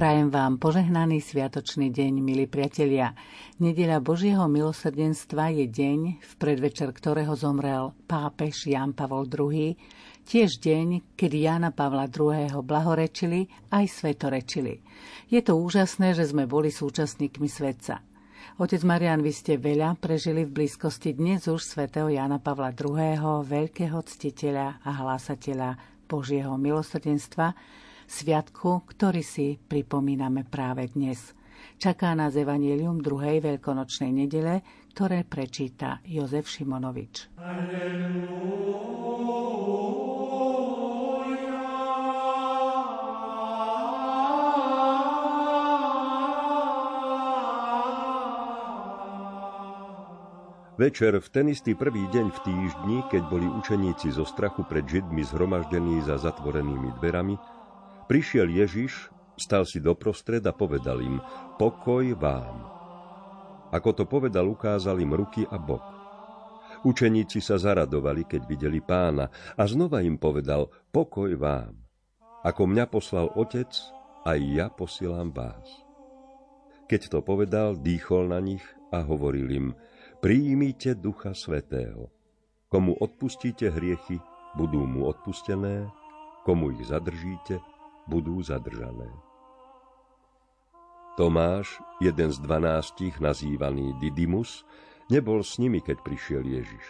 Prajem vám požehnaný sviatočný deň, milí priatelia. Nedeľa Božieho milosrdenstva je deň, v predvečer ktorého zomrel pápež Jan Pavol II, tiež deň, kedy Jana Pavla II. blahorečili aj svetorečili. Je to úžasné, že sme boli súčasníkmi svetca. Otec Marian, vy ste veľa prežili v blízkosti dnes už svätého Jana Pavla II., veľkého ctiteľa a hlásateľa Božieho milosrdenstva, sviatku, ktorý si pripomíname práve dnes. Čaká nás Evangelium druhej veľkonočnej nedele, ktoré prečíta Jozef Šimonovič. Večer v ten istý prvý deň v týždni, keď boli učeníci zo strachu pred Židmi zhromaždení za zatvorenými dverami, Prišiel Ježiš, stal si doprostred a povedal im, pokoj vám. Ako to povedal, ukázal im ruky a bok. Učeníci sa zaradovali, keď videli pána a znova im povedal, pokoj vám. Ako mňa poslal otec, aj ja posielam vás. Keď to povedal, dýchol na nich a hovoril im, prijímite Ducha Svetého. Komu odpustíte hriechy, budú mu odpustené, komu ich zadržíte, budú zadržané. Tomáš, jeden z dvanástich, nazývaný Didymus, nebol s nimi, keď prišiel Ježiš.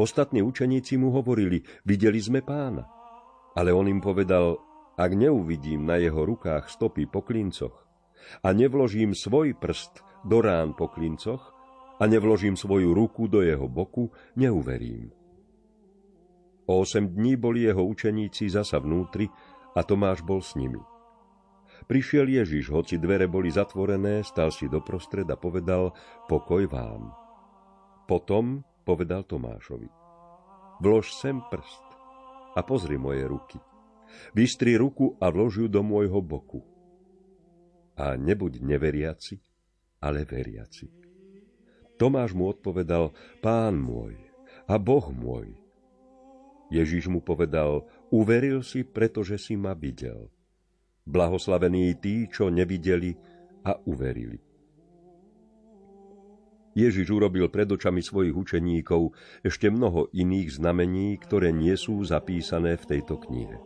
Ostatní učeníci mu hovorili, videli sme pána. Ale on im povedal, ak neuvidím na jeho rukách stopy po klincoch a nevložím svoj prst do rán po klincoch a nevložím svoju ruku do jeho boku, neuverím. O osem dní boli jeho učeníci zasa vnútri a Tomáš bol s nimi. Prišiel Ježiš, hoci dvere boli zatvorené, stal si doprostred a povedal, pokoj vám. Potom povedal Tomášovi, vlož sem prst a pozri moje ruky. Vystri ruku a vlož ju do môjho boku. A nebuď neveriaci, ale veriaci. Tomáš mu odpovedal, pán môj a Boh môj. Ježiš mu povedal, uveril si, pretože si ma videl. Blahoslavení tí, čo nevideli a uverili. Ježiš urobil pred očami svojich učeníkov ešte mnoho iných znamení, ktoré nie sú zapísané v tejto knihe.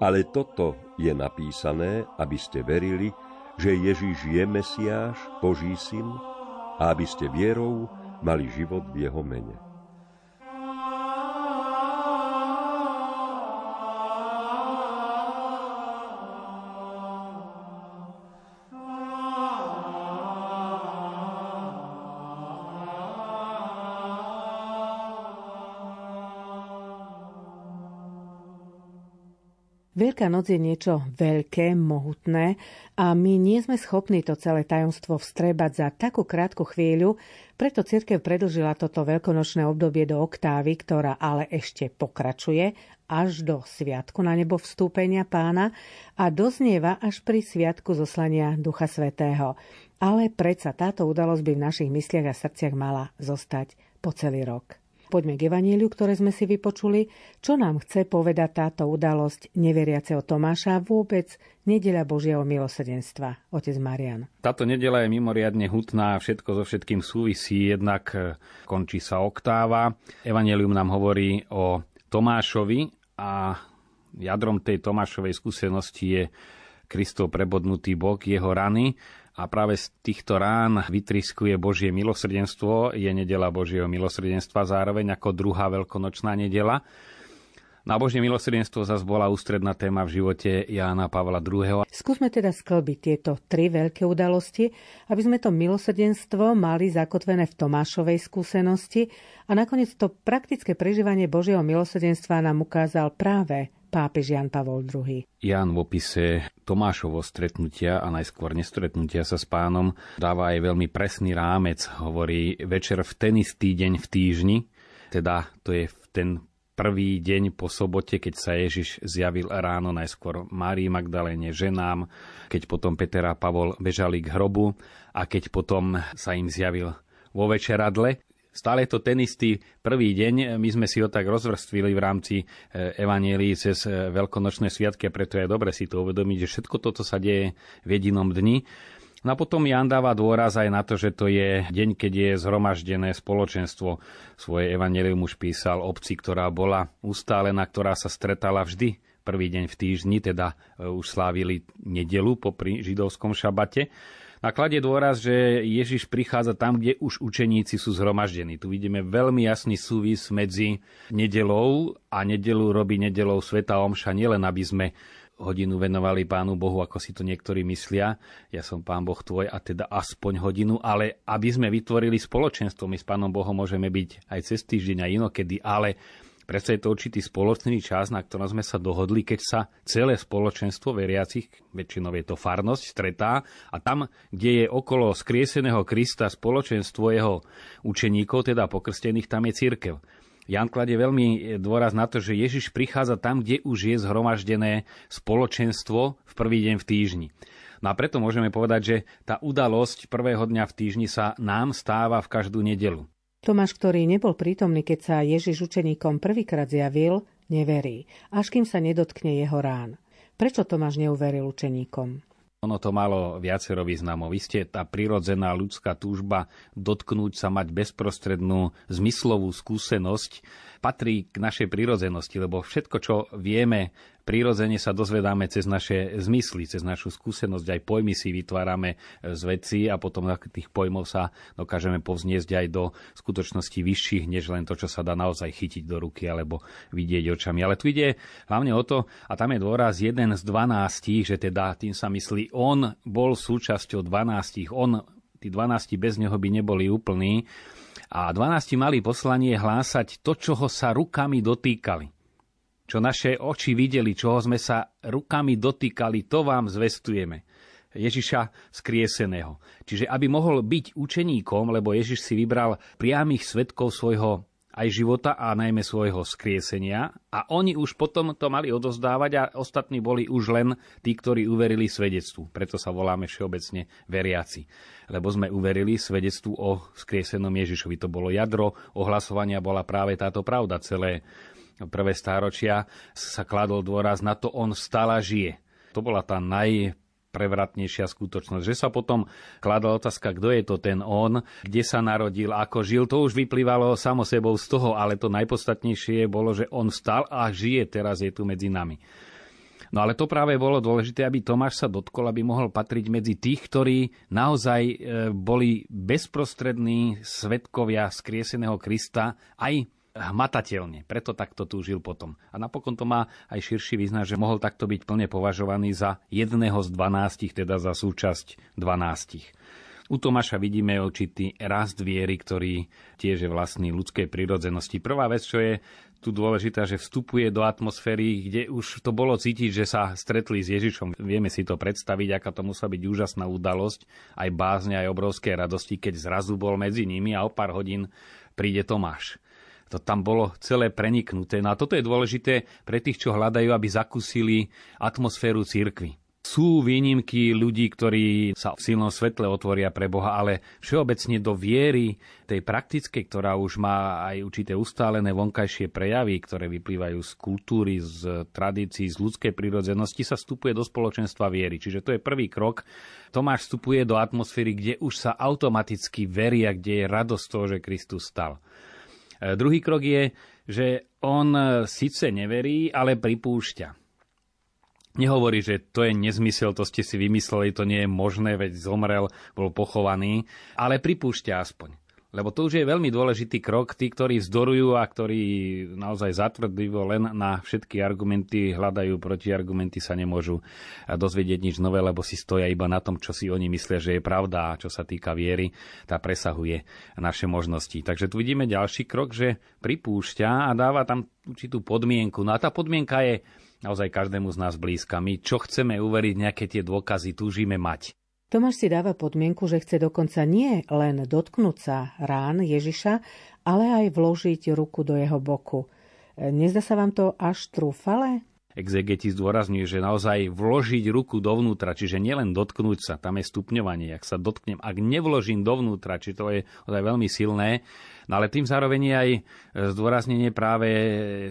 Ale toto je napísané, aby ste verili, že Ježiš je Mesiáš, Boží syn, a aby ste vierou mali život v jeho mene. Veľká noc je niečo veľké, mohutné a my nie sme schopní to celé tajomstvo vstrebať za takú krátku chvíľu, preto cirkev predlžila toto veľkonočné obdobie do oktávy, ktorá ale ešte pokračuje až do sviatku na nebo vstúpenia pána a doznieva až pri sviatku zoslania Ducha Svetého. Ale predsa táto udalosť by v našich mysliach a srdciach mala zostať po celý rok. Poďme k Evaníliu, ktoré sme si vypočuli. Čo nám chce povedať táto udalosť neveriaceho Tomáša vôbec Nedeľa Božieho milosrdenstva, otec Marian. Táto nedela je mimoriadne hutná, všetko so všetkým súvisí, jednak e, končí sa oktáva. Evangelium nám hovorí o Tomášovi a jadrom tej Tomášovej skúsenosti je Kristov prebodnutý bok, jeho rany a práve z týchto rán vytriskuje Božie milosrdenstvo, je nedela Božieho milosrdenstva zároveň ako druhá veľkonočná nedela. Na Božie milosrdenstvo zase bola ústredná téma v živote Jána Pavla II. Skúsme teda sklbiť tieto tri veľké udalosti, aby sme to milosrdenstvo mali zakotvené v Tomášovej skúsenosti a nakoniec to praktické prežívanie Božieho milosrdenstva nám ukázal práve pápež Jan Pavol II. Jan v opise Tomášovo stretnutia a najskôr nestretnutia sa s pánom dáva aj veľmi presný rámec. Hovorí večer v ten istý deň v týždni, teda to je v ten prvý deň po sobote, keď sa Ježiš zjavil ráno najskôr Márii Magdaléne, ženám, keď potom Peter a Pavol bežali k hrobu a keď potom sa im zjavil vo večeradle. Stále je to ten istý prvý deň. My sme si ho tak rozvrstvili v rámci e, Evanielii cez e, veľkonočné sviatky a preto je dobre si to uvedomiť, že všetko toto sa deje v jedinom dni. No a potom Jan dáva dôraz aj na to, že to je deň, keď je zhromaždené spoločenstvo. Svoje evanelium už písal obci, ktorá bola ustálená, ktorá sa stretala vždy prvý deň v týždni, teda e, už slávili nedelu popri židovskom šabate. A kladie dôraz, že Ježiš prichádza tam, kde už učeníci sú zhromaždení. Tu vidíme veľmi jasný súvis medzi nedelou a nedelu robí nedelou Sveta Omša, nielen aby sme hodinu venovali Pánu Bohu, ako si to niektorí myslia. Ja som Pán Boh tvoj a teda aspoň hodinu, ale aby sme vytvorili spoločenstvo, my s Pánom Bohom môžeme byť aj cez týždeň a inokedy, ale Predsa je to určitý spoločný čas, na ktorom sme sa dohodli, keď sa celé spoločenstvo veriacich, väčšinou je to farnosť, stretá a tam, kde je okolo skrieseného Krista spoločenstvo jeho učeníkov, teda pokrstených, tam je církev. Jan kladie veľmi dôraz na to, že Ježiš prichádza tam, kde už je zhromaždené spoločenstvo v prvý deň v týždni. No a preto môžeme povedať, že tá udalosť prvého dňa v týždni sa nám stáva v každú nedelu. Tomáš, ktorý nebol prítomný, keď sa Ježiš učeníkom prvýkrát zjavil, neverí, až kým sa nedotkne jeho rán. Prečo Tomáš neuveril učeníkom? Ono to malo viacero významov. Ste tá prirodzená ľudská túžba dotknúť sa, mať bezprostrednú zmyslovú skúsenosť patrí k našej prírodzenosti, lebo všetko, čo vieme, prírodzene sa dozvedáme cez naše zmysly, cez našu skúsenosť, aj pojmy si vytvárame z veci a potom tých pojmov sa dokážeme povzniesť aj do skutočnosti vyšších, než len to, čo sa dá naozaj chytiť do ruky alebo vidieť očami. Ale tu ide hlavne o to, a tam je dôraz jeden z dvanástich, že teda tým sa myslí, on bol súčasťou dvanástich, on tí 12 bez neho by neboli úplní. A 12 mali poslanie hlásať to, čoho sa rukami dotýkali. Čo naše oči videli, čoho sme sa rukami dotýkali, to vám zvestujeme. Ježiša skrieseného. Čiže aby mohol byť učeníkom, lebo Ježiš si vybral priamých svetkov svojho aj života a najmä svojho skriesenia a oni už potom to mali odozdávať a ostatní boli už len tí, ktorí uverili svedectvu. Preto sa voláme všeobecne veriaci. Lebo sme uverili svedectvu o skriesenom Ježišovi. To bolo jadro ohlasovania, bola práve táto pravda. Celé prvé stáročia sa kladol dôraz na to, on stále žije. To bola tá naj prevratnejšia skutočnosť. Že sa potom kladla otázka, kto je to ten on, kde sa narodil, ako žil, to už vyplývalo samo sebou z toho, ale to najpodstatnejšie bolo, že on vstal a žije, teraz je tu medzi nami. No ale to práve bolo dôležité, aby Tomáš sa dotkol, aby mohol patriť medzi tých, ktorí naozaj e, boli bezprostrední svetkovia skrieseného Krista aj hmatateľne. Preto takto túžil potom. A napokon to má aj širší význam, že mohol takto byť plne považovaný za jedného z dvanástich, teda za súčasť dvanástich. U Tomáša vidíme určitý rast viery, ktorý tiež je vlastný ľudskej prírodzenosti. Prvá vec, čo je tu dôležitá, že vstupuje do atmosféry, kde už to bolo cítiť, že sa stretli s Ježišom. Vieme si to predstaviť, aká to musela byť úžasná udalosť, aj bázne, aj obrovské radosti, keď zrazu bol medzi nimi a o pár hodín príde Tomáš to tam bolo celé preniknuté. No a toto je dôležité pre tých, čo hľadajú, aby zakúsili atmosféru církvy. Sú výnimky ľudí, ktorí sa v silnom svetle otvoria pre Boha, ale všeobecne do viery, tej praktickej, ktorá už má aj určité ustálené vonkajšie prejavy, ktoré vyplývajú z kultúry, z tradícií, z ľudskej prírodzenosti, sa vstupuje do spoločenstva viery. Čiže to je prvý krok. Tomáš vstupuje do atmosféry, kde už sa automaticky veria, kde je radosť toho, že Kristus stal. E, druhý krok je, že on e, síce neverí, ale pripúšťa. Nehovorí, že to je nezmysel, to ste si vymysleli, to nie je možné, veď zomrel, bol pochovaný, ale pripúšťa aspoň. Lebo to už je veľmi dôležitý krok. Tí, ktorí vzdorujú a ktorí naozaj zatvrdlivo len na všetky argumenty hľadajú protiargumenty, sa nemôžu dozvedieť nič nové, lebo si stoja iba na tom, čo si oni myslia, že je pravda a čo sa týka viery, tá presahuje naše možnosti. Takže tu vidíme ďalší krok, že pripúšťa a dáva tam určitú podmienku. No a tá podmienka je naozaj každému z nás blízka. My čo chceme uveriť, nejaké tie dôkazy túžime mať. Tomáš si dáva podmienku, že chce dokonca nie len dotknúť sa rán Ježiša, ale aj vložiť ruku do jeho boku. Nezdá sa vám to až trúfale? exegeti zdôrazňujú, že naozaj vložiť ruku dovnútra, čiže nielen dotknúť sa, tam je stupňovanie, ak sa dotknem, ak nevložím dovnútra, či to je veľmi silné, no ale tým zároveň aj zdôraznenie práve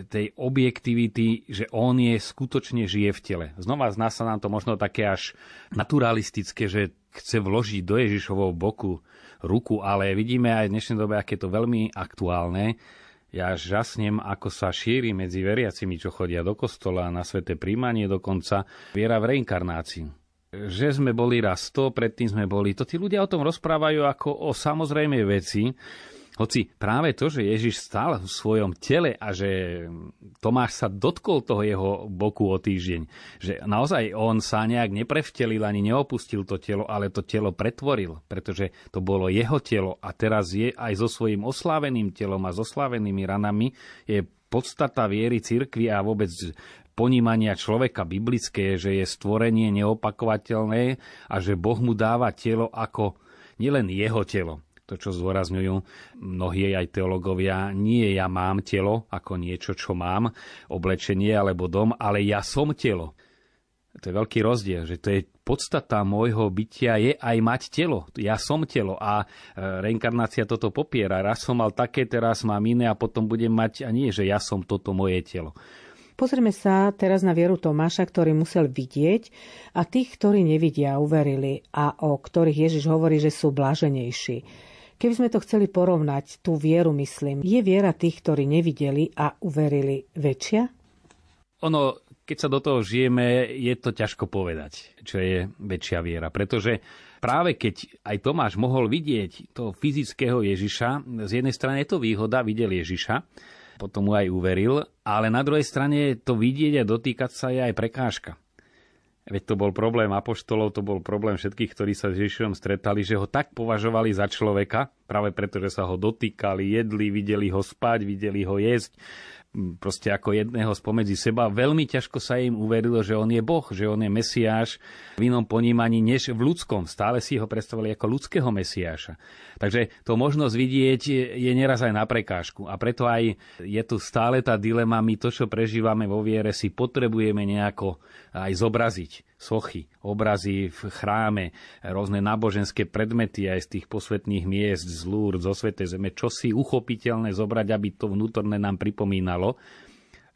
tej objektivity, že on je skutočne žije v tele. Znova z nás sa nám to možno také až naturalistické, že chce vložiť do Ježišovho boku ruku, ale vidíme aj v dnešnej dobe, aké je to veľmi aktuálne, ja žasnem, ako sa šíri medzi veriacimi, čo chodia do kostola na sveté príjmanie dokonca, viera v reinkarnáciu. Že sme boli raz to, predtým sme boli to. Tí ľudia o tom rozprávajú ako o samozrejmej veci, hoci práve to, že Ježiš stál v svojom tele a že Tomáš sa dotkol toho jeho boku o týždeň, že naozaj on sa nejak neprevtelil ani neopustil to telo, ale to telo pretvoril, pretože to bolo jeho telo a teraz je aj so svojím osláveným telom a so oslávenými ranami je podstata viery cirkvi a vôbec ponímania človeka biblické, že je stvorenie neopakovateľné a že Boh mu dáva telo ako nielen jeho telo, to, čo zdôrazňujú mnohí aj teológovia, nie ja mám telo ako niečo, čo mám, oblečenie alebo dom, ale ja som telo. To je veľký rozdiel, že to je podstata môjho bytia je aj mať telo. Ja som telo a e, reinkarnácia toto popiera. Raz som mal také, teraz mám iné a potom budem mať, a nie, že ja som toto moje telo. Pozrieme sa teraz na vieru Tomáša, ktorý musel vidieť a tých, ktorí nevidia, uverili a o ktorých Ježiš hovorí, že sú blaženejší. Keby sme to chceli porovnať, tú vieru myslím, je viera tých, ktorí nevideli a uverili väčšia? Ono, keď sa do toho žijeme, je to ťažko povedať, čo je väčšia viera. Pretože práve keď aj Tomáš mohol vidieť toho fyzického Ježiša, z jednej strany je to výhoda, videl Ježiša, potom mu aj uveril, ale na druhej strane to vidieť a dotýkať sa je aj prekážka. Veď to bol problém apoštolov, to bol problém všetkých, ktorí sa s Ježišom stretali, že ho tak považovali za človeka, práve preto, že sa ho dotýkali, jedli, videli ho spať, videli ho jesť, proste ako jedného spomedzi seba. Veľmi ťažko sa im uverilo, že on je Boh, že on je Mesiáš v inom ponímaní než v ľudskom. Stále si ho predstavovali ako ľudského Mesiáša. Takže to možnosť vidieť je neraz aj na prekážku. A preto aj je tu stále tá dilema, my to, čo prežívame vo viere, si potrebujeme nejako aj zobraziť sochy, obrazy v chráme, rôzne náboženské predmety aj z tých posvetných miest, z Lúr, zo Svetej Zeme, čo si uchopiteľné zobrať, aby to vnútorné nám pripomínalo.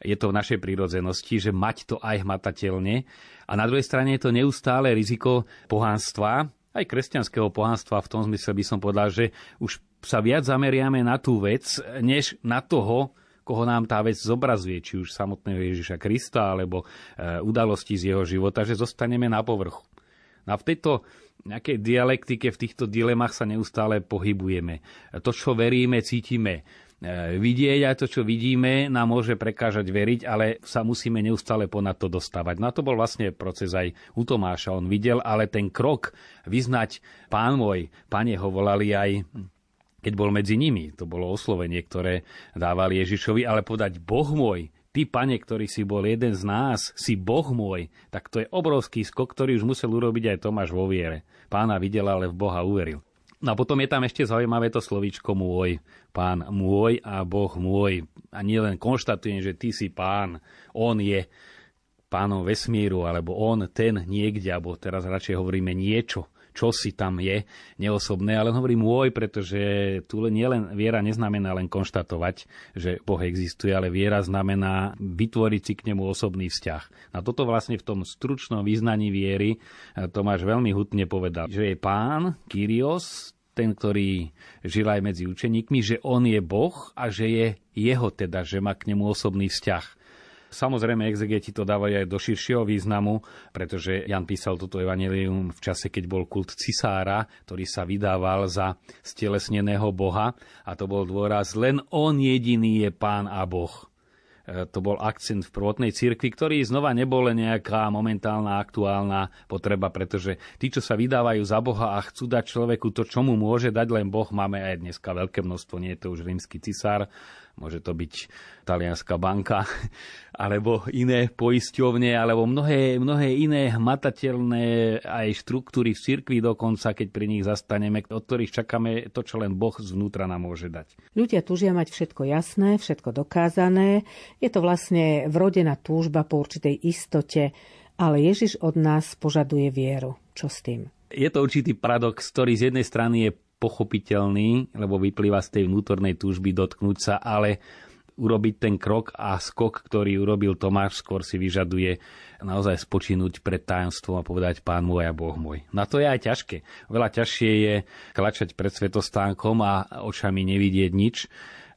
Je to v našej prírodzenosti, že mať to aj hmatateľne. A na druhej strane je to neustále riziko pohánstva, aj kresťanského pohánstva v tom zmysle by som povedal, že už sa viac zameriame na tú vec, než na toho, koho nám tá vec zobrazuje, či už samotného Ježiša Krista, alebo e, udalosti z jeho života, že zostaneme na povrchu. No a v tejto nejakej dialektike, v týchto dilemách sa neustále pohybujeme. To, čo veríme, cítime, e, vidieť a to, čo vidíme, nám môže prekážať veriť, ale sa musíme neustále ponad to dostávať. No to bol vlastne proces aj u Tomáša. On videl, ale ten krok vyznať pán môj, pane ho volali aj keď bol medzi nimi. To bolo oslovenie, ktoré dávali Ježišovi, ale podať Boh môj, ty, pane, ktorý si bol jeden z nás, si Boh môj, tak to je obrovský skok, ktorý už musel urobiť aj Tomáš vo viere. Pána videl, ale v Boha uveril. No a potom je tam ešte zaujímavé to slovíčko môj. Pán môj a Boh môj. A nielen konštatujem, že ty si pán, on je pánom vesmíru, alebo on ten niekde, alebo teraz radšej hovoríme niečo čo si tam je neosobné, ale hovorím môj, pretože tu nielen viera neznamená len konštatovať, že Boh existuje, ale viera znamená vytvoriť si k nemu osobný vzťah. A toto vlastne v tom stručnom význaní viery eh, Tomáš veľmi hutne povedal, že je pán, Kyrios, ten, ktorý žil aj medzi učeníkmi, že on je Boh a že je jeho teda, že má k nemu osobný vzťah. Samozrejme, exegeti to dávajú aj do širšieho významu, pretože Jan písal toto evanelium v čase, keď bol kult cisára, ktorý sa vydával za stelesneného boha. A to bol dôraz, len on jediný je pán a boh. E, to bol akcent v prvotnej cirkvi, ktorý znova nebol nejaká momentálna, aktuálna potreba, pretože tí, čo sa vydávajú za Boha a chcú dať človeku to, čo mu môže dať len Boh, máme aj dneska veľké množstvo, nie je to už rímsky cisár, môže to byť talianská banka, alebo iné poisťovne, alebo mnohé, mnohé iné hmatateľné aj štruktúry v cirkvi dokonca, keď pri nich zastaneme, od ktorých čakáme to, čo len Boh zvnútra nám môže dať. Ľudia túžia mať všetko jasné, všetko dokázané. Je to vlastne vrodená túžba po určitej istote, ale Ježiš od nás požaduje vieru. Čo s tým? Je to určitý paradox, ktorý z jednej strany je pochopiteľný, lebo vyplýva z tej vnútornej túžby dotknúť sa, ale urobiť ten krok a skok, ktorý urobil Tomáš, skôr si vyžaduje naozaj spočinúť pred tajomstvom a povedať Pán môj a Boh môj. Na to je aj ťažké. Veľa ťažšie je klačať pred svetostánkom a očami nevidieť nič,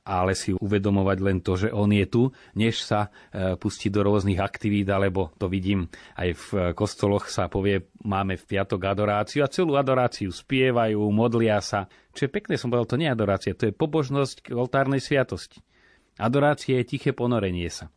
ale si uvedomovať len to, že on je tu, než sa e, pustí do rôznych aktivít, alebo to vidím aj v kostoloch sa povie, máme v piatok adoráciu a celú adoráciu spievajú, modlia sa. Čo je pekné, som povedal, to nie je adorácia, to je pobožnosť k oltárnej sviatosti. Adorácia je tiché ponorenie sa.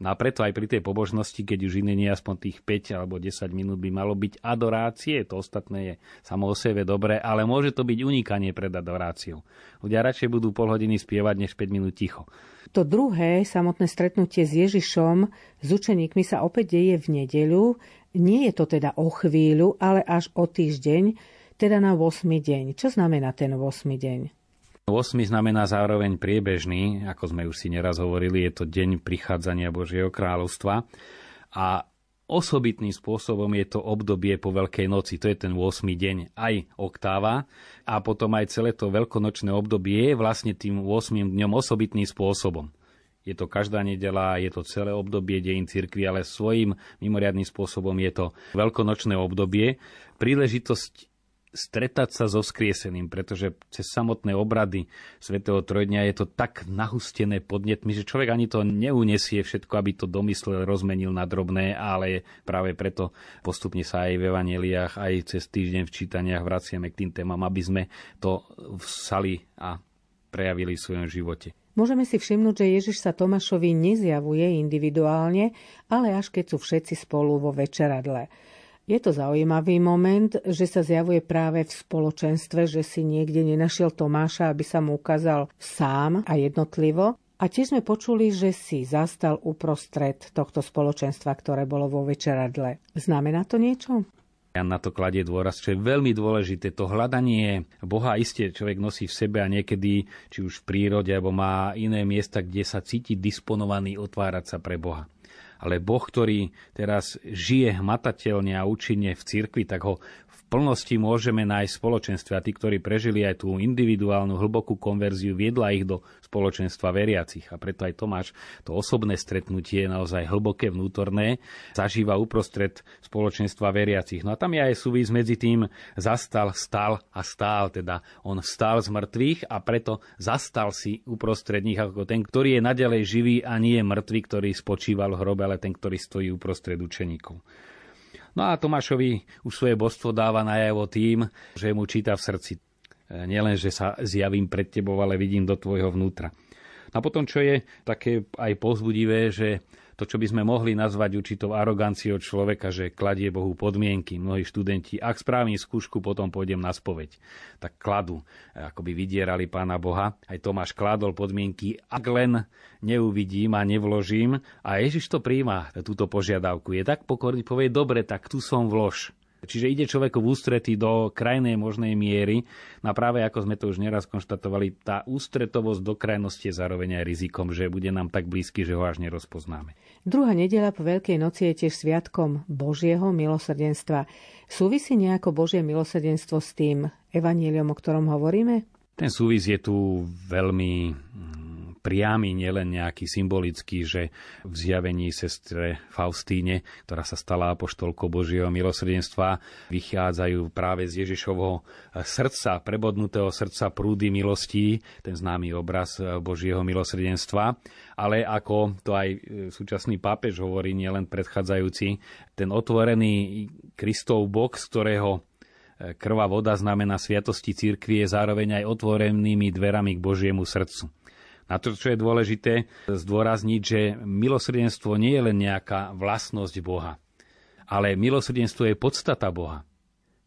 No a preto aj pri tej pobožnosti, keď už iné nie aspoň tých 5 alebo 10 minút by malo byť adorácie, to ostatné je samo o sebe dobré, ale môže to byť unikanie pred adoráciou. Ľudia radšej budú pol hodiny spievať, než 5 minút ticho. To druhé, samotné stretnutie s Ježišom, s učeníkmi sa opäť deje v nedeľu. Nie je to teda o chvíľu, ale až o týždeň, teda na 8. deň. Čo znamená ten 8. deň? 8 znamená zároveň priebežný, ako sme už si neraz hovorili, je to deň prichádzania Božieho kráľovstva. A osobitným spôsobom je to obdobie po Veľkej noci, to je ten 8. deň, aj oktáva a potom aj celé to veľkonočné obdobie je vlastne tým 8. dňom osobitným spôsobom. Je to každá nedela, je to celé obdobie dejín cirkvi, ale svojím mimoriadným spôsobom je to veľkonočné obdobie. Príležitosť stretať sa so skrieseným, pretože cez samotné obrady svätého Trojdňa je to tak nahustené podnetmi, že človek ani to neunesie všetko, aby to domyslel, rozmenil na drobné, ale práve preto postupne sa aj v evaneliách, aj cez týždeň v čítaniach vraciame k tým témam, aby sme to vsali a prejavili v svojom živote. Môžeme si všimnúť, že Ježiš sa Tomášovi nezjavuje individuálne, ale až keď sú všetci spolu vo večeradle. Je to zaujímavý moment, že sa zjavuje práve v spoločenstve, že si niekde nenašiel Tomáša, aby sa mu ukázal sám a jednotlivo. A tiež sme počuli, že si zastal uprostred tohto spoločenstva, ktoré bolo vo večeradle. Znamená to niečo? Ja na to kladie dôraz, čo je veľmi dôležité. To hľadanie Boha isté človek nosí v sebe a niekedy, či už v prírode, alebo má iné miesta, kde sa cíti disponovaný otvárať sa pre Boha ale Boh, ktorý teraz žije hmatateľne a účinne v cirkvi, tak ho plnosti môžeme nájsť v spoločenstve a tí, ktorí prežili aj tú individuálnu hlbokú konverziu, viedla ich do spoločenstva veriacich. A preto aj Tomáš to osobné stretnutie, naozaj hlboké vnútorné, zažíva uprostred spoločenstva veriacich. No a tam je aj súvis medzi tým zastal, stal a stál. Teda on stál z mŕtvych a preto zastal si uprostred nich ako ten, ktorý je nadalej živý a nie je mŕtvy, ktorý spočíval v hrobe, ale ten, ktorý stojí uprostred učeníkov. No a Tomášovi už svoje božstvo dáva najavo tým, že mu číta v srdci. E, nielen, že sa zjavím pred tebou, ale vidím do tvojho vnútra. A potom, čo je také aj pozbudivé, že to, čo by sme mohli nazvať určitou aroganciou človeka, že kladie Bohu podmienky. Mnohí študenti, ak spravím skúšku, potom pôjdem na spoveď. Tak kladu, ako by vydierali pána Boha. Aj Tomáš kladol podmienky, ak len neuvidím a nevložím. A Ježiš to príjma, túto požiadavku. Je tak pokorný, povie, dobre, tak tu som vlož. Čiže ide človeku v ústrety do krajnej možnej miery. No a práve ako sme to už neraz konštatovali, tá ústretovosť do krajnosti je zároveň aj rizikom, že bude nám tak blízky, že ho až nerozpoznáme. Druhá nedela po Veľkej noci je tiež sviatkom Božieho milosrdenstva. Súvisí nejako Božie milosrdenstvo s tým evaníliom, o ktorom hovoríme? Ten súvis je tu veľmi priamy, nielen nejaký symbolický, že v zjavení sestre Faustíne, ktorá sa stala apoštolkou Božieho milosrdenstva, vychádzajú práve z Ježišovho srdca, prebodnutého srdca prúdy milostí, ten známy obraz Božieho milosrdenstva. Ale ako to aj súčasný pápež hovorí, nielen predchádzajúci, ten otvorený Kristov bok, z ktorého krvá voda znamená sviatosti církvy, je zároveň aj otvorenými dverami k Božiemu srdcu. A to, čo je dôležité, zdôrazniť, že milosrdenstvo nie je len nejaká vlastnosť Boha, ale milosrdenstvo je podstata Boha.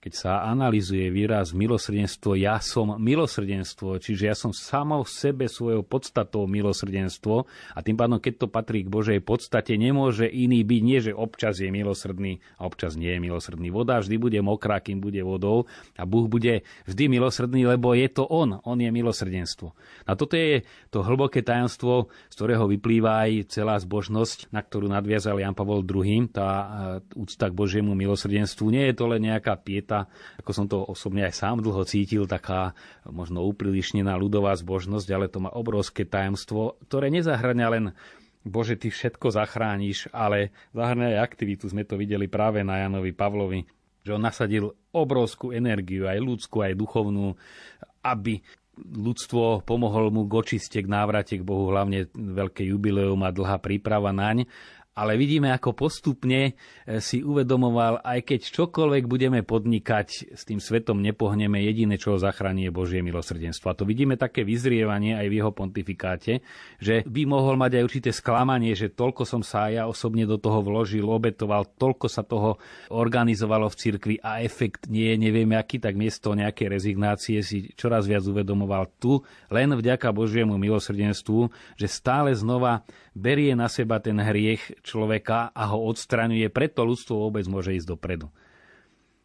Keď sa analizuje výraz milosrdenstvo, ja som milosrdenstvo, čiže ja som samo v sebe svojou podstatou milosrdenstvo a tým pádom, keď to patrí k Božej podstate, nemôže iný byť, nie že občas je milosrdný a občas nie je milosrdný. Voda vždy bude mokrá, kým bude vodou a Boh bude vždy milosrdný, lebo je to On, On je milosrdenstvo. A toto je to hlboké tajomstvo, z ktorého vyplýva aj celá zbožnosť, na ktorú nadviazal Jan Pavol II, tá e, úcta k Božiemu milosrdenstvu. Nie je to len nejaká pieta tá, ako som to osobne aj sám dlho cítil, taká možno uprilišnená ľudová zbožnosť, ale to má obrovské tajomstvo, ktoré nezahrania len Bože, ty všetko zachrániš, ale zahrania aj aktivitu. Sme to videli práve na Janovi Pavlovi, že on nasadil obrovskú energiu, aj ľudskú, aj duchovnú, aby ľudstvo pomohol mu k očiste, k návrate k Bohu, hlavne veľké jubileum a dlhá príprava naň ale vidíme, ako postupne e, si uvedomoval, aj keď čokoľvek budeme podnikať, s tým svetom nepohneme, jediné, čo ho zachráni, je Božie milosrdenstvo. A to vidíme také vyzrievanie aj v jeho pontifikáte, že by mohol mať aj určité sklamanie, že toľko som sa ja osobne do toho vložil, obetoval, toľko sa toho organizovalo v cirkvi a efekt nie je neviem aký, tak miesto nejakej rezignácie si čoraz viac uvedomoval tu, len vďaka Božiemu milosrdenstvu, že stále znova berie na seba ten hriech človeka a ho odstraňuje, preto ľudstvo vôbec môže ísť dopredu.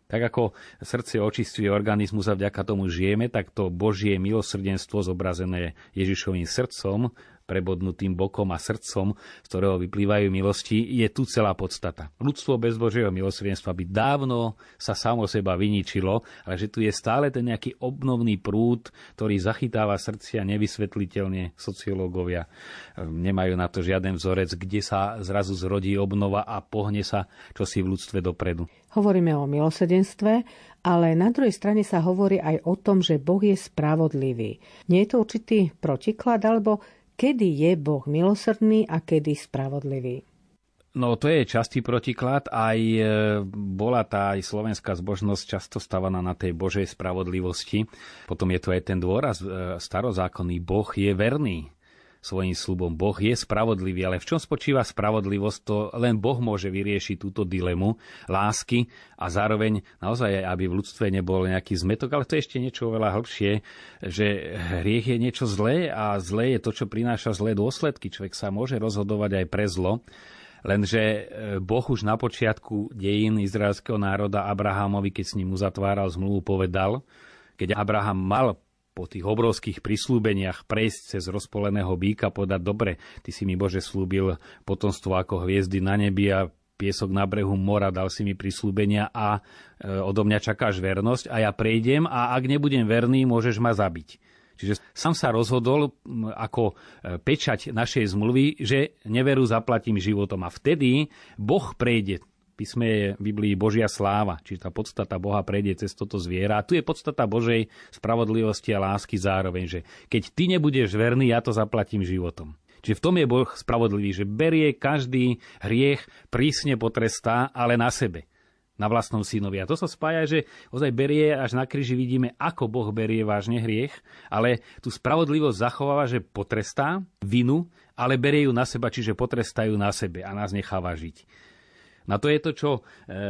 Tak ako srdce očistuje organizmus a vďaka tomu žijeme, tak to Božie milosrdenstvo zobrazené Ježišovým srdcom prebodnutým bokom a srdcom, z ktorého vyplývajú milosti, je tu celá podstata. Ľudstvo bez Božieho milosrdenstva by dávno sa samo seba vyničilo, ale že tu je stále ten nejaký obnovný prúd, ktorý zachytáva srdcia nevysvetliteľne. Sociológovia ehm, nemajú na to žiaden vzorec, kde sa zrazu zrodí obnova a pohne sa čosi v ľudstve dopredu. Hovoríme o milosedenstve, ale na druhej strane sa hovorí aj o tom, že Boh je spravodlivý. Nie je to určitý protiklad, alebo kedy je Boh milosrdný a kedy spravodlivý. No to je častý protiklad. Aj e, bola tá aj slovenská zbožnosť často stavaná na tej Božej spravodlivosti. Potom je tu aj ten dôraz e, starozákonný. Boh je verný svojim slubom. Boh je spravodlivý, ale v čom spočíva spravodlivosť, to len Boh môže vyriešiť túto dilemu lásky a zároveň naozaj, aby v ľudstve nebol nejaký zmetok, ale to je ešte niečo oveľa hĺbšie, že hriech je niečo zlé a zlé je to, čo prináša zlé dôsledky. Človek sa môže rozhodovať aj pre zlo, Lenže e, Boh už na počiatku dejín izraelského národa Abrahamovi, keď s ním uzatváral zmluvu, povedal, keď Abraham mal po tých obrovských prislúbeniach prejsť cez rozpoleného býka, povedať, dobre, ty si mi Bože slúbil potomstvo ako hviezdy na nebi a piesok na brehu mora, dal si mi prislúbenia a e, odo mňa čakáš vernosť a ja prejdem a ak nebudem verný, môžeš ma zabiť. Čiže sám sa rozhodol ako e, pečať našej zmluvy, že neveru zaplatím životom. A vtedy Boh prejde písme je v Biblii Božia sláva, čiže tá podstata Boha prejde cez toto zviera. A tu je podstata Božej spravodlivosti a lásky zároveň, že keď ty nebudeš verný, ja to zaplatím životom. Čiže v tom je Boh spravodlivý, že berie každý hriech, prísne potrestá, ale na sebe na vlastnom synovi. A to sa spája, že ozaj berie, až na kríži vidíme, ako Boh berie vážne hriech, ale tú spravodlivosť zachováva, že potrestá vinu, ale berie ju na seba, čiže potrestajú na sebe a nás necháva žiť. Na to je to, čo e,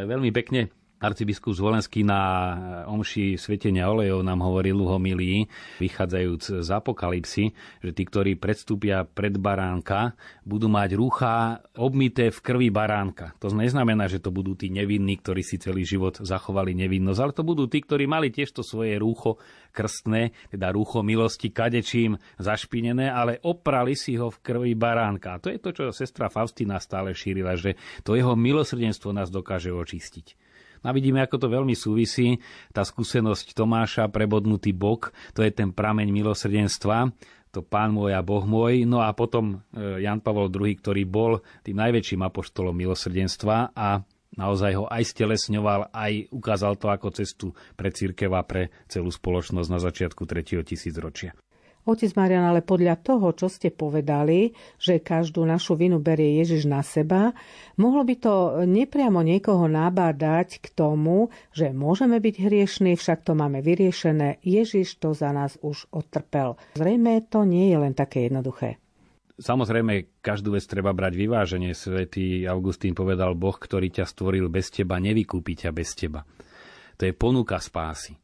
veľmi pekne arcibiskup Zvolenský na e, omši svetenia olejov nám hovoril ho milí, vychádzajúc z apokalipsy, že tí, ktorí predstúpia pred baránka, budú mať rúcha obmité v krvi baránka. To neznamená, že to budú tí nevinní, ktorí si celý život zachovali nevinnosť, ale to budú tí, ktorí mali tiež to svoje rúcho krstné, teda rúcho milosti kadečím zašpinené, ale oprali si ho v krvi baránka. A to je to, čo sestra Faustina stále šírila, že to jeho milosrdenstvo nás dokáže očistiť. No a vidíme, ako to veľmi súvisí. Tá skúsenosť Tomáša, prebodnutý bok, to je ten prameň milosrdenstva, to pán môj a boh môj. No a potom e, Jan Pavol II, ktorý bol tým najväčším apoštolom milosrdenstva a naozaj ho aj stelesňoval, aj ukázal to ako cestu pre církev a pre celú spoločnosť na začiatku 3. tisícročia. Otec Marian, ale podľa toho, čo ste povedali, že každú našu vinu berie Ježiš na seba, mohlo by to nepriamo niekoho nabádať k tomu, že môžeme byť hriešní, však to máme vyriešené, Ježiš to za nás už odtrpel. Zrejme to nie je len také jednoduché. Samozrejme, každú vec treba brať vyváženie. Svetý Augustín povedal, Boh, ktorý ťa stvoril bez teba, nevykúpi ťa bez teba. To je ponuka spásy.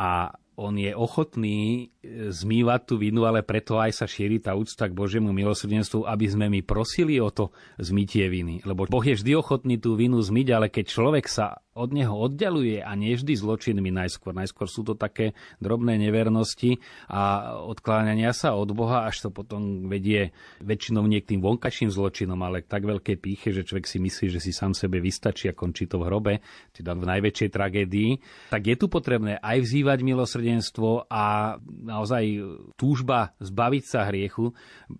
A on je ochotný zmývať tú vinu, ale preto aj sa šíri tá úcta k Božiemu milosrdenstvu, aby sme my prosili o to zmytie viny. Lebo Boh je vždy ochotný tú vinu zmyť, ale keď človek sa od neho oddialuje a nie vždy zločinmi najskôr. Najskôr sú to také drobné nevernosti a odkláňania sa od Boha, až to potom vedie väčšinou nie k tým vonkačným zločinom, ale k tak veľkej píche, že človek si myslí, že si sám sebe vystačí a končí to v hrobe, teda v najväčšej tragédii. Tak je tu potrebné aj vzývať milosrdenstvo a naozaj túžba zbaviť sa hriechu,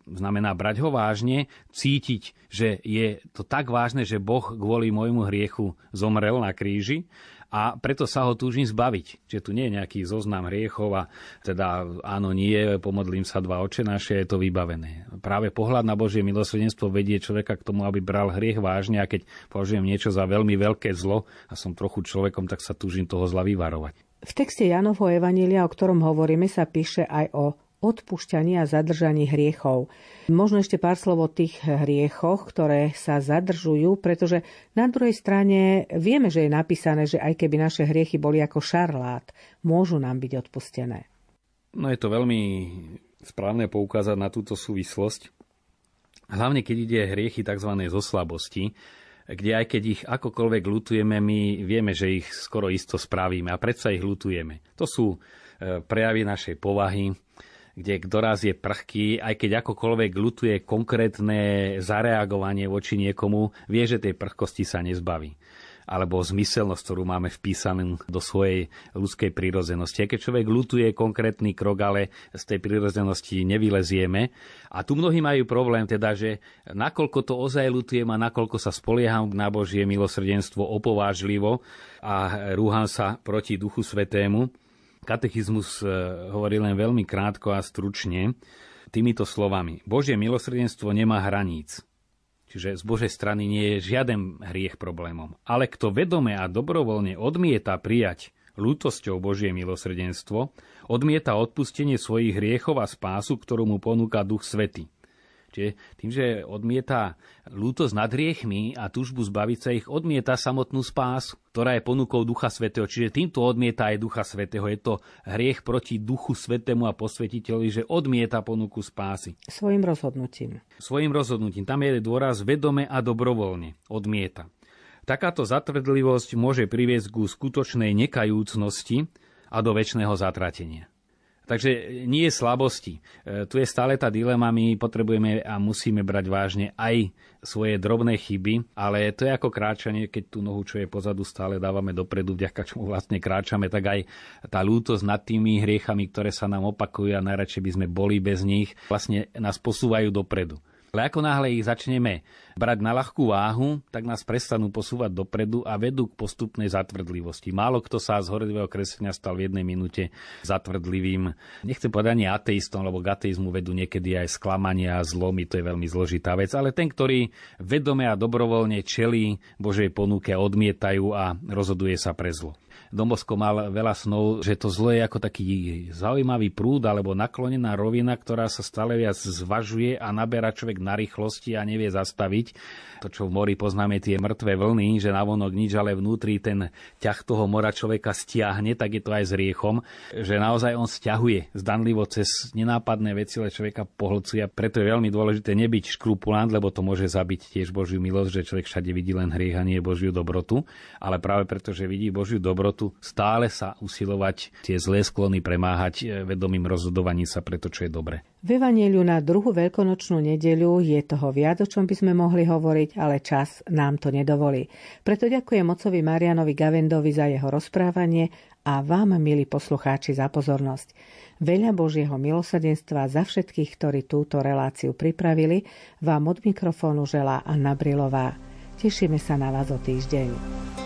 znamená brať ho vážne, cítiť, že je to tak vážne, že Boh kvôli môjmu hriechu zomrel na kríži a preto sa ho túžim zbaviť. Čiže tu nie je nejaký zoznam hriechov a teda áno, nie, pomodlím sa dva oče naše, je to vybavené. Práve pohľad na Božie milosrdenstvo vedie človeka k tomu, aby bral hriech vážne a keď považujem niečo za veľmi veľké zlo a som trochu človekom, tak sa túžim toho zla vyvarovať. V texte Janovho Evanília, o ktorom hovoríme, sa píše aj o odpúšťaní a zadržaní hriechov. Možno ešte pár slov o tých hriechoch, ktoré sa zadržujú, pretože na druhej strane vieme, že je napísané, že aj keby naše hriechy boli ako šarlát, môžu nám byť odpustené. No je to veľmi správne poukázať na túto súvislosť. Hlavne keď ide hriechy tzv. zo slabosti, kde aj keď ich akokoľvek lutujeme, my vieme, že ich skoro isto spravíme a predsa ich lutujeme. To sú e, prejavy našej povahy, kde doraz je prchký, aj keď akokoľvek lutuje konkrétne zareagovanie voči niekomu, vie, že tej prchkosti sa nezbaví alebo zmyselnosť, ktorú máme vpísanú do svojej ľudskej prírodzenosti. A keď človek lutuje konkrétny krok, ale z tej prírodzenosti nevylezieme. A tu mnohí majú problém, teda, že nakoľko to ozaj lutujem a nakoľko sa spolieham na Božie milosrdenstvo opovážlivo a rúham sa proti Duchu Svetému, Katechizmus e, hovorí len veľmi krátko a stručne týmito slovami. Božie milosrdenstvo nemá hraníc. Čiže z Božej strany nie je žiaden hriech problémom. Ale kto vedome a dobrovoľne odmieta prijať lútosťou Božie milosrdenstvo, odmieta odpustenie svojich hriechov a spásu, ktorú mu ponúka Duch Svety. Čiže tým, že odmieta lútosť nad riechmi a túžbu zbaviť sa ich, odmieta samotnú spás, ktorá je ponukou Ducha Svetého. Čiže týmto odmieta aj Ducha Svetého. Je to hriech proti Duchu Svetému a posvetiteľi, že odmieta ponuku spásy. Svojim rozhodnutím. Svojim rozhodnutím. Tam je dôraz vedome a dobrovoľne. Odmieta. Takáto zatvrdlivosť môže priviesť ku skutočnej nekajúcnosti a do väčšného zatratenia. Takže nie je slabosti. E, tu je stále tá dilema, my potrebujeme a musíme brať vážne aj svoje drobné chyby, ale to je ako kráčanie, keď tú nohu, čo je pozadu, stále dávame dopredu, vďaka čomu vlastne kráčame, tak aj tá lútosť nad tými hriechami, ktoré sa nám opakujú a najradšej by sme boli bez nich, vlastne nás posúvajú dopredu. Ale ako náhle ich začneme brať na ľahkú váhu, tak nás prestanú posúvať dopredu a vedú k postupnej zatvrdlivosti. Málo kto sa z horlivého kresenia stal v jednej minúte zatvrdlivým. Nechcem povedať ani ateistom, lebo k ateizmu vedú niekedy aj sklamania a zlomy, to je veľmi zložitá vec, ale ten, ktorý vedome a dobrovoľne čelí Božej ponuke, odmietajú a rozhoduje sa pre zlo. Domosko mal veľa snov, že to zlo je ako taký zaujímavý prúd alebo naklonená rovina, ktorá sa stále viac zvažuje a naberá človek na rýchlosti a nevie zastaviť. To, čo v mori poznáme, tie mŕtve vlny, že navonok nič, ale vnútri ten ťah toho mora človeka stiahne, tak je to aj s riechom, že naozaj on stiahuje zdanlivo cez nenápadné veci, ale človeka pohlcuje. Preto je veľmi dôležité nebyť škrupulant, lebo to môže zabiť tiež Božiu milosť, že človek všade vidí len hriech a nie Božiu dobrotu, ale práve preto, že vidí Božiu dobrotu, stále sa usilovať tie zlé sklony premáhať e, vedomým rozhodovaním sa pre to, čo je dobre. V Evangeliu na druhú veľkonočnú nedeľu je toho viac, o čom by sme mohli hovoriť, ale čas nám to nedovolí. Preto ďakujem mocovi Marianovi Gavendovi za jeho rozprávanie a vám, milí poslucháči, za pozornosť. Veľa Božieho milosrdenstva za všetkých, ktorí túto reláciu pripravili, vám od mikrofónu želá Anna Brilová. Tešíme sa na vás o týždeň.